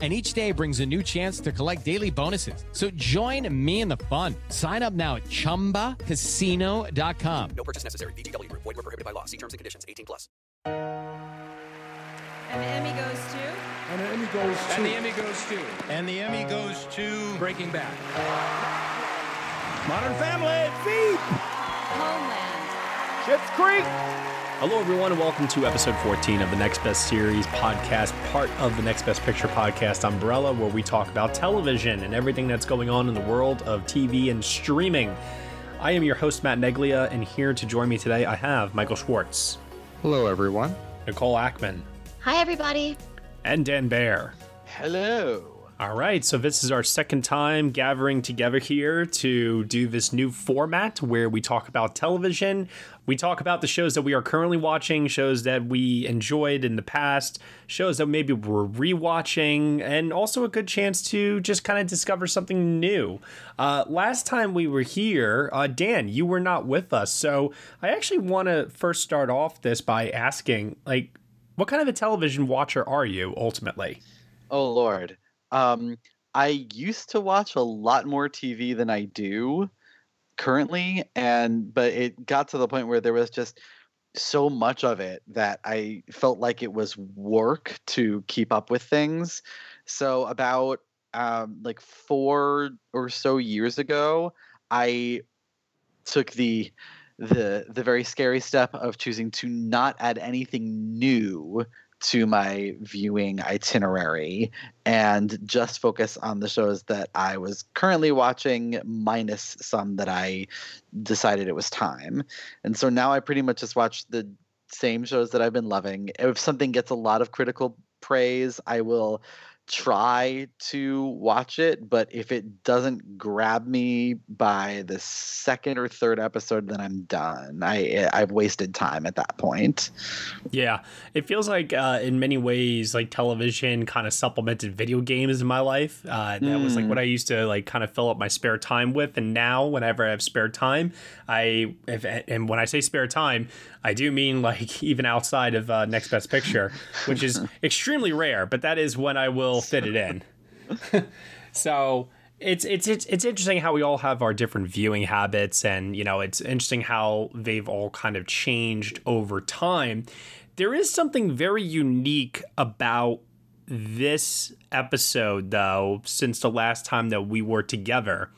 And each day brings a new chance to collect daily bonuses. So join me in the fun. Sign up now at chumbacasino.com. No purchase necessary. VGW Group. Void were prohibited by law. See terms and conditions. 18 plus. And the Emmy goes to And the Emmy goes to. And the Emmy goes to And the Emmy goes to Breaking Bad. Modern Family. Veep. Homeland. Schitt's Creek. Hello, everyone, and welcome to episode 14 of the Next Best Series podcast, part of the Next Best Picture podcast umbrella, where we talk about television and everything that's going on in the world of TV and streaming. I am your host, Matt Neglia, and here to join me today, I have Michael Schwartz, Hello, everyone. Nicole Ackman, Hi, everybody. and Dan Bayer. Hello. All right, so this is our second time gathering together here to do this new format where we talk about television. We talk about the shows that we are currently watching, shows that we enjoyed in the past, shows that maybe we're rewatching, and also a good chance to just kind of discover something new. Uh, last time we were here, uh, Dan, you were not with us, so I actually want to first start off this by asking, like, what kind of a television watcher are you ultimately? Oh Lord. Um, I used to watch a lot more TV than I do currently, and but it got to the point where there was just so much of it that I felt like it was work to keep up with things. So about um, like four or so years ago, I took the the the very scary step of choosing to not add anything new to my viewing itinerary and just focus on the shows that I was currently watching minus some that I decided it was time. And so now I pretty much just watch the same shows that I've been loving. If something gets a lot of critical praise, I will try to watch it, but if it doesn't grab me by the second or third episode, then I'm done. I I've wasted time at that point. Yeah, it feels like uh, in many ways, like television kind of supplemented video games in my life. Uh, that was like what I used to like kind of fill up my spare time with, and now whenever I have spare time, I if, and when I say spare time, I do mean like even outside of uh, Next Best Picture, which is extremely rare, but that is when I will fit it in. so it's it's it's it's interesting how we all have our different viewing habits, and you know it's interesting how they've all kind of changed over time. There is something very unique about this episode, though, since the last time that we were together.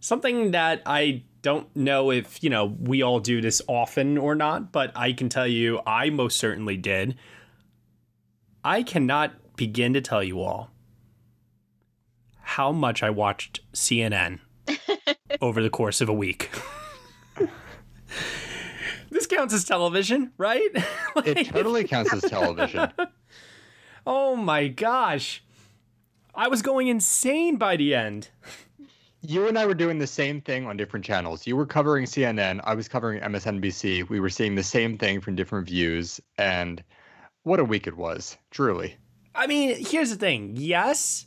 Something that I don't know if you know we all do this often or not, but I can tell you I most certainly did. I cannot begin to tell you all how much I watched CNN over the course of a week. this counts as television, right? It totally counts as television. oh my gosh. I was going insane by the end. You and I were doing the same thing on different channels. You were covering CNN, I was covering MSNBC. We were seeing the same thing from different views, and what a week it was, truly. I mean, here's the thing. Yes,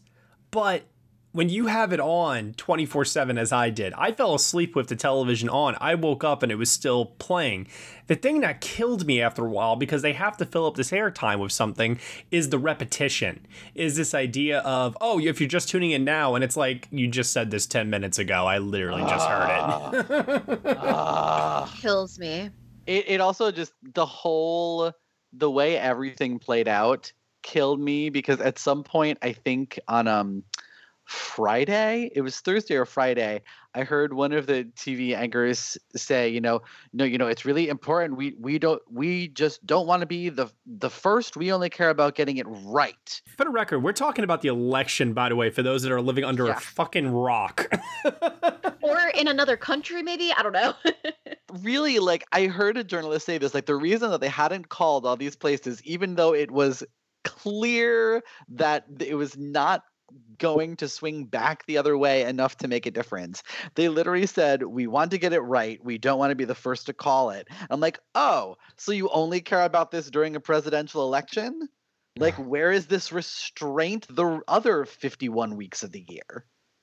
but when you have it on 24 7 as I did, I fell asleep with the television on. I woke up and it was still playing. The thing that killed me after a while, because they have to fill up this airtime with something, is the repetition. Is this idea of, oh, if you're just tuning in now, and it's like, you just said this 10 minutes ago. I literally just heard it. Ah. Ah. Kills me. It it also just the whole the way everything played out killed me because at some point I think on um Friday, it was Thursday or Friday, I heard one of the TV anchors say, you know, no, you know, it's really important. We we don't we just don't want to be the the first. We only care about getting it right. For the record, we're talking about the election, by the way, for those that are living under Yeah. a fucking rock. Or in another country, maybe? I don't know. Really, like I heard a journalist say this, like the reason that they hadn't called all these places, even though it was clear that it was not going to swing back the other way enough to make a difference. They literally said, We want to get it right. We don't want to be the first to call it. I'm like, Oh, so you only care about this during a presidential election? Like, where is this restraint the other 51 weeks of the year?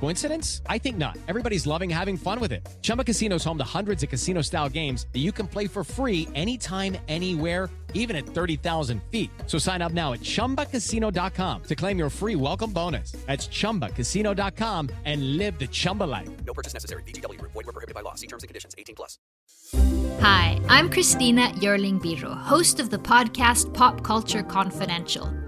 Coincidence? I think not. Everybody's loving having fun with it. Chumba Casino is home to hundreds of casino style games that you can play for free anytime, anywhere, even at 30,000 feet. So sign up now at chumbacasino.com to claim your free welcome bonus. That's chumbacasino.com and live the Chumba life. No purchase necessary. VGW Group. Void were prohibited by law. See terms and conditions. 18 plus. Hi, I'm Christina Yerling Biro, host of the podcast Pop Culture Confidential.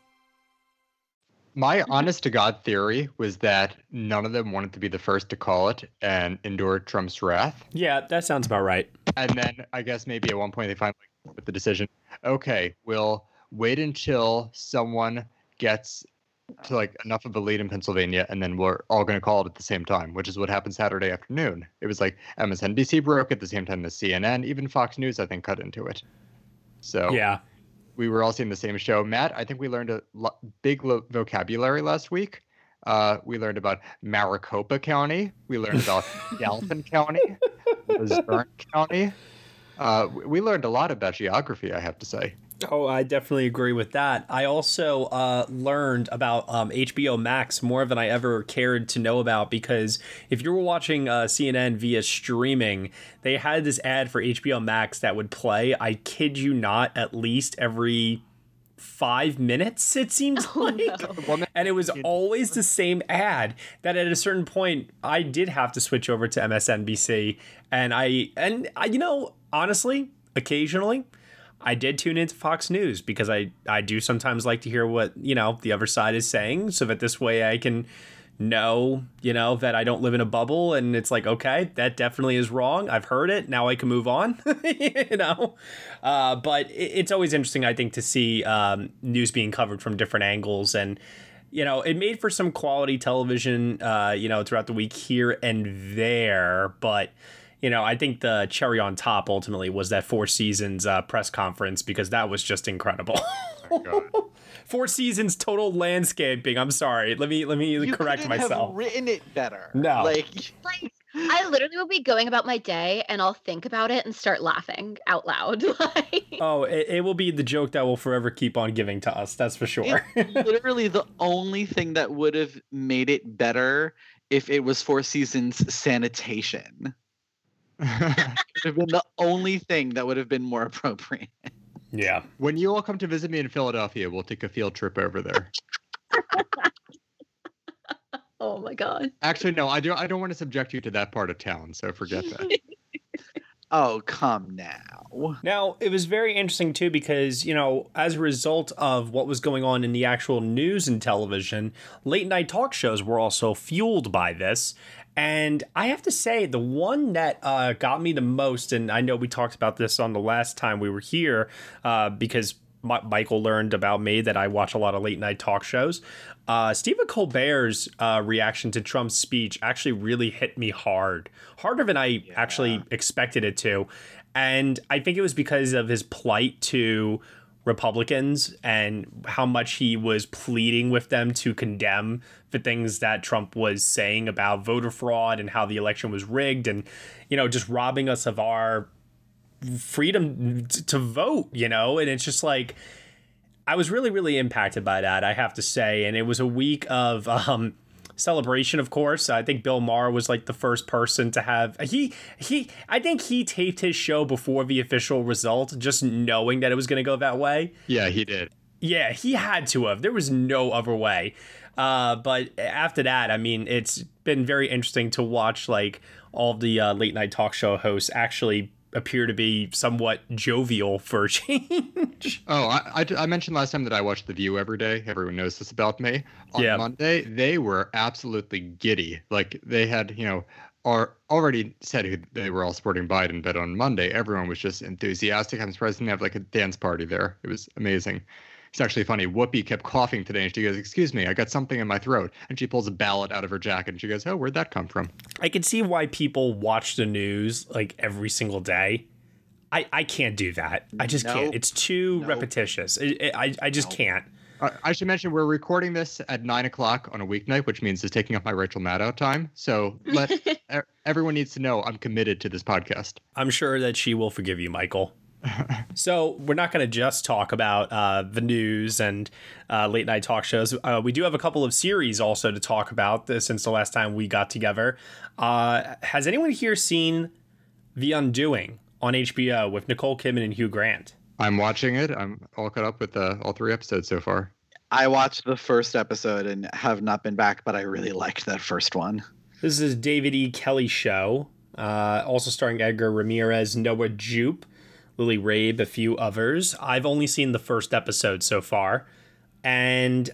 My honest to God theory was that none of them wanted to be the first to call it and endure Trump's wrath. Yeah, that sounds about right. And then I guess maybe at one point they finally with the decision, okay, we'll wait until someone gets to like enough of a lead in Pennsylvania, and then we're all going to call it at the same time, which is what happened Saturday afternoon. It was like MSNBC broke at the same time as CNN, even Fox News, I think, cut into it. So Yeah. We were all seeing the same show. Matt, I think we learned a lo- big lo- vocabulary last week. Uh, we learned about Maricopa County. We learned about Galvin County, Luzerne County. Uh, we learned a lot about geography, I have to say. Oh, I definitely agree with that. I also uh, learned about um, HBO Max more than I ever cared to know about because if you were watching uh, CNN via streaming, they had this ad for HBO Max that would play, I kid you not, at least every five minutes, it seems like. And it was always the same ad that at a certain point I did have to switch over to MSNBC. And I, and I, you know, honestly, occasionally, I did tune into Fox News because I, I do sometimes like to hear what, you know, the other side is saying so that this way I can know, you know, that I don't live in a bubble and it's like, okay, that definitely is wrong. I've heard it. Now I can move on, you know? Uh, but it, it's always interesting, I think, to see um, news being covered from different angles and, you know, it made for some quality television, uh, you know, throughout the week here and there, but you know, I think the cherry on top ultimately was that Four Seasons uh, press conference because that was just incredible. Four Seasons total landscaping. I'm sorry. Let me let me You correct myself. Have written it better. No. Like Like, I literally will be going about my day and I'll think about it and start laughing out loud. like, Oh, it, it will be the joke that will forever keep on giving to us. That's for sure. it's literally the only thing that would have made it better if it was Four Seasons sanitation. It would have been the only thing that would have been more appropriate. yeah. when you all come to visit me in Philadelphia, we'll take a field trip over there. oh my god. Actually, no, I do. I don't want to subject you to that part of town, so forget that. Oh, come now. Now, it was very interesting too because, you know, as a result of what was going on in the actual news and television, late night talk shows were also fueled by this. And I have to say, the one that uh, got me the most, and I know we talked about this on the last time we were here, uh, because Mi- Michael learned about me that I watch a lot of late night talk shows. Uh, Stephen Colbert's uh, reaction to Trump's speech actually really hit me hard, harder than I actually expected it to. And I think it was because of his plight to Republicans and how much he was pleading with them to condemn the things that Trump was saying about voter fraud and how the election was rigged and, you know, just robbing us of our freedom to vote, you know? And it's just like, I was really, really impacted by that, I have to say. And it was a week of, um, celebration of course. I think bill maher was like the first person to have he he i think he taped his show before the official result just knowing that it was going to go that way. Yeah, he did. yeah he had to have. There was no other way. Uh, but after that i mean it's been very interesting to watch like all the uh, late night talk show hosts actually appear to be somewhat jovial for a change Oh, I, I, I mentioned last time that I watch The View every day. Everyone knows this about me. On Yeah. Monday, they were absolutely giddy. Like they had, you know, are already said who they were all supporting Biden, but on Monday, everyone was just enthusiastic. I'm surprised they didn't have like a dance party there. It was amazing. It's actually funny. Whoopi kept coughing today, and she goes, "Excuse me, I got something in my throat." And she pulls a ballot out of her jacket, and she goes, "Oh, where'd that come from?" I can see why people watch the news like every single day. I, I can't do that. I just can't. It's too repetitious. It, it- I, I just can't. I I should mention we're recording this at nine o'clock on a weeknight, which means it's taking up my Rachel Maddow time. So let everyone needs to know I'm committed to this podcast. I'm sure that she will forgive you, Michael. so we're not going to just talk about uh, the news and uh, late night talk shows. Uh, we do have a couple of series also to talk about this since the last time we got together. Uh, has anyone here seen The Undoing on HBO with Nicole Kidman and Hugh Grant? I'm watching it. I'm all caught up with uh, all three episodes so far. I watched the first episode and have not been back, but I really liked that first one. This is David E. Kelley show, uh, also starring Edgar Ramirez, Noah Jupe, Lily Rabe, a few others. I've only seen the first episode so far, and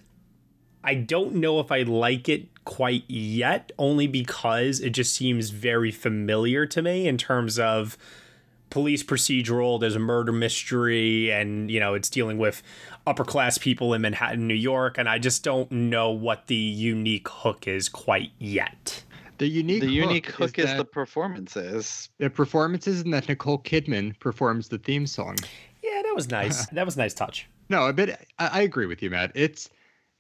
I don't know if I like it quite yet, only because it just seems very familiar to me in terms of police procedural. There's a murder mystery, and you know it's dealing with upper class people in Manhattan, New York, and I just don't know what the unique hook is quite yet. The unique The unique hook, hook is, that the performances. the performances and that Nicole Kidman performs the theme song. Yeah, that was nice. that was a nice touch. No, a bit. I, I agree with you, Matt. It's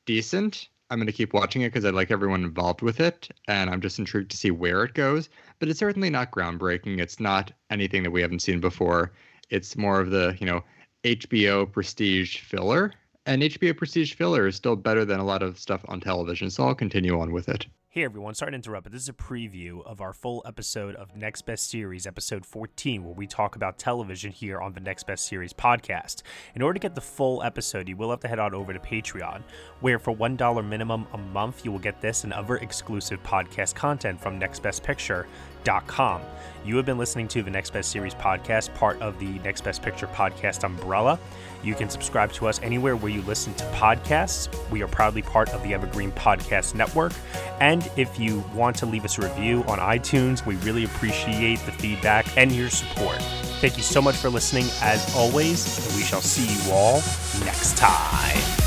decent. I'm going to keep watching it because I like everyone involved with it, and I'm just intrigued to see where it goes. But it's certainly not groundbreaking. It's not anything that we haven't seen before. It's more of the you know HBO prestige filler, and HBO prestige filler is still better than a lot of stuff on television. So I'll continue on with it. Hey everyone, sorry to interrupt, but this is a preview of our full episode of Next Best Series, episode 14, where we talk about television here on the Next Best Series podcast. In order to get the full episode, you will have to head on over to Patreon, where for $1 minimum a month, you will get this and other exclusive podcast content from nextbestpicture.com. You have been listening to the Next Best Series podcast, part of the Next Best Picture podcast umbrella. You can subscribe to us anywhere where you listen to podcasts. We are proudly part of the Evergreen Podcast Network. And if you want to leave us a review on iTunes, we really appreciate the feedback and your support. Thank you so much for listening, as always, and we shall see you all next time.